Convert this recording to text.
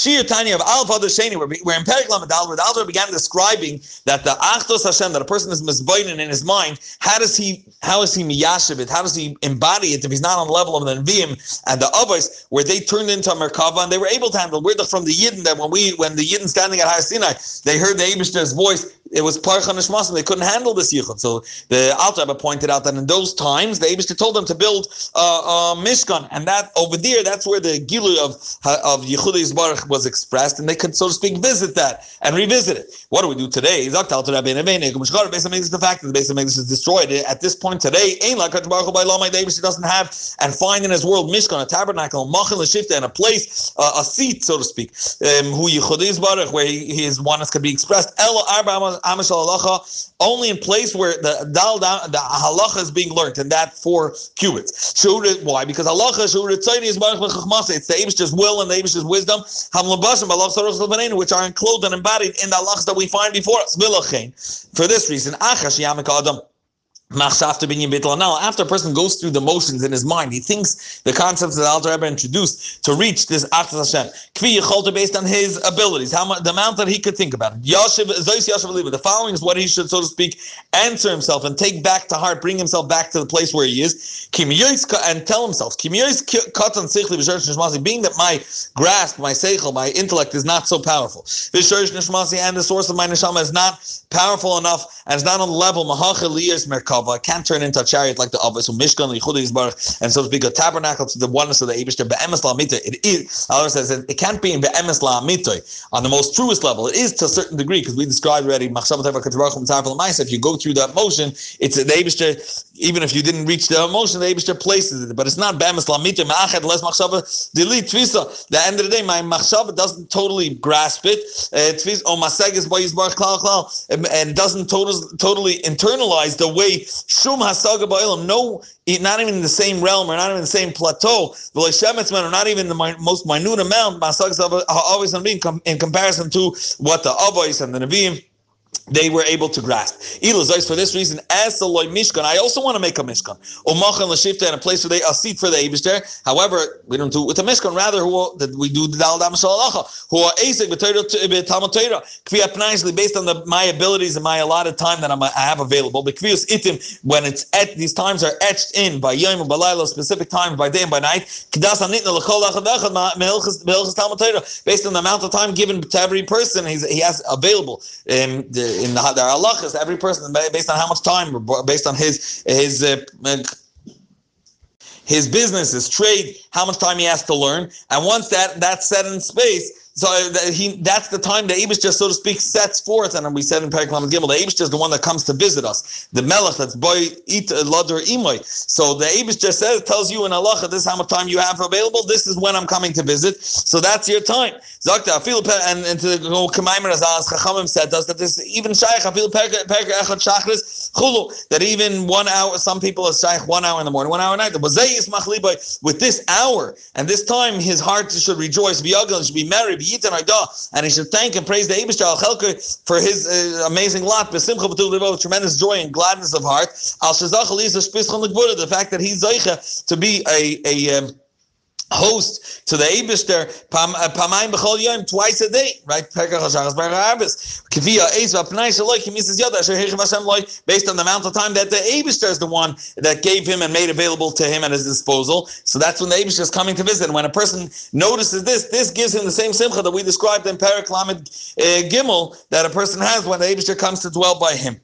Shiur Tanya of Aleph Adar Sheini, where in Perik Lamadal, where the began describing that the Achdus Hashem, that a person is misboinen in his mind, how does he how is he miyashiv it? How does he embody it if he's not on the level of the Nevi'im and the Avos, where they turned into a Merkava and they were able to handle. We're from the Yidden that when we when the Yidden standing at Har Sinai, they heard the Abishter's voice it was Parchan Nishmasim. They couldn't handle this yichud. So the Alter pointed out that in those times, the Abishter told them to build a, a Mishkan, and that over there, that's where the Giluy of of Yichud Yisbarach was expressed, and they could, so to speak, visit that and revisit it. What do we do today? The fact that the of Megiddo is destroyed at this point today, David doesn't have and find in his world Mishkan, a tabernacle, Machin Lashifta, and a place, uh, a seat, so to speak, um, where he, his oneness could be expressed. Only in place where the dal the halacha is being learned, and that four cubits. Why? Because halacha is it's the Abish's will and the Abish's wisdom, which are enclosed and embodied in the halachas that we find before us. For this reason, now, after a person goes through the motions in his mind, he thinks the concepts that Alter Rebbe introduced to reach this Achdus Hashem. Kvi based on his abilities, how much, the amount that he could think about it. The following is what he should, so to speak, answer himself and take back to heart, bring himself back to the place where he is. And tell himself, being that my grasp, my seichel, my intellect is not so powerful. And the source of my neshama is not powerful enough and is not on the level. I can't turn into a chariot like the Avos, so Mishkan, Yichud and so to speak, a tabernacle to the oneness of the Abishter, Be'emes La'amitoy. It is, Allah says, it can't be in Be'emes La'amitoy. On the most truest level, it is to a certain degree, because we described already, if you go through that motion, it's the Abishter, even if you didn't reach the emotion, the Abishter places it, but it's not La'amitoy, Ma'achet, less Machshava, delete Tvisa. The end of the day, my Machshava doesn't totally grasp it, uh, Tvisa, oh, Maseg is by Yisbar Klal and doesn't totally, totally internalize the way Shum hasaga ba'ilam, no, not even in the same realm or not even in the same plateau. or not even the most minute amount. Masagas always in comparison to what the Avos and the Nevi'im they were able to grasp. Elozois, for this reason, as the loy mishkan, I also want to make a mishkan. Umachan l'shifta in a place where they a seat for the there. However, we don't do it with a mishkan. Rather, who that we do the dal dam who are asik b'tayra kviat nicely based on the, my abilities and my allotted time that I'm, I have available. But kvius itim when it's at these times are etched in by yom and specific times by day and by night. Based on the amount of time given to every person, he has available. Um, the, in the, are halachas. Every person based on how much time, based on his his. Uh, his business, his trade, how much time he has to learn, and once that that's set in space, so uh, he, that's the time the Abish just, so to speak, sets forth. And we said in Periklam Gimel, the Abish is the one that comes to visit us. The Melech, that's boy, eat, uh, ladr, imoy. So the Abish just says, tells you in Allah, this is how much time you have available. This is when I'm coming to visit. So that's your time. Zakta, feel and, and to go Kamaimer as Chachamim said us that this even Shaykh, I feel Perk Echad Shachris, Chulu, that even one hour, some people are Shaykh one hour in the morning, one hour at night. With this hour and this time, his heart should rejoice, be ugly, should be merry, and he should thank and praise the Eibush for his uh, amazing lot, with tremendous joy and gladness of heart. Al The fact that he's to be a, a um, host to the Abishter uh, Pamaim B'chol Yom twice a day, right? Based on the amount of time that the Abishter is the one that gave him and made available to him at his disposal. So that's when the Abishter is coming to visit. And when a person notices this, this gives him the same simcha that we described in Parak Lamed uh, Gimel that a person has when the Abishter comes to dwell by him.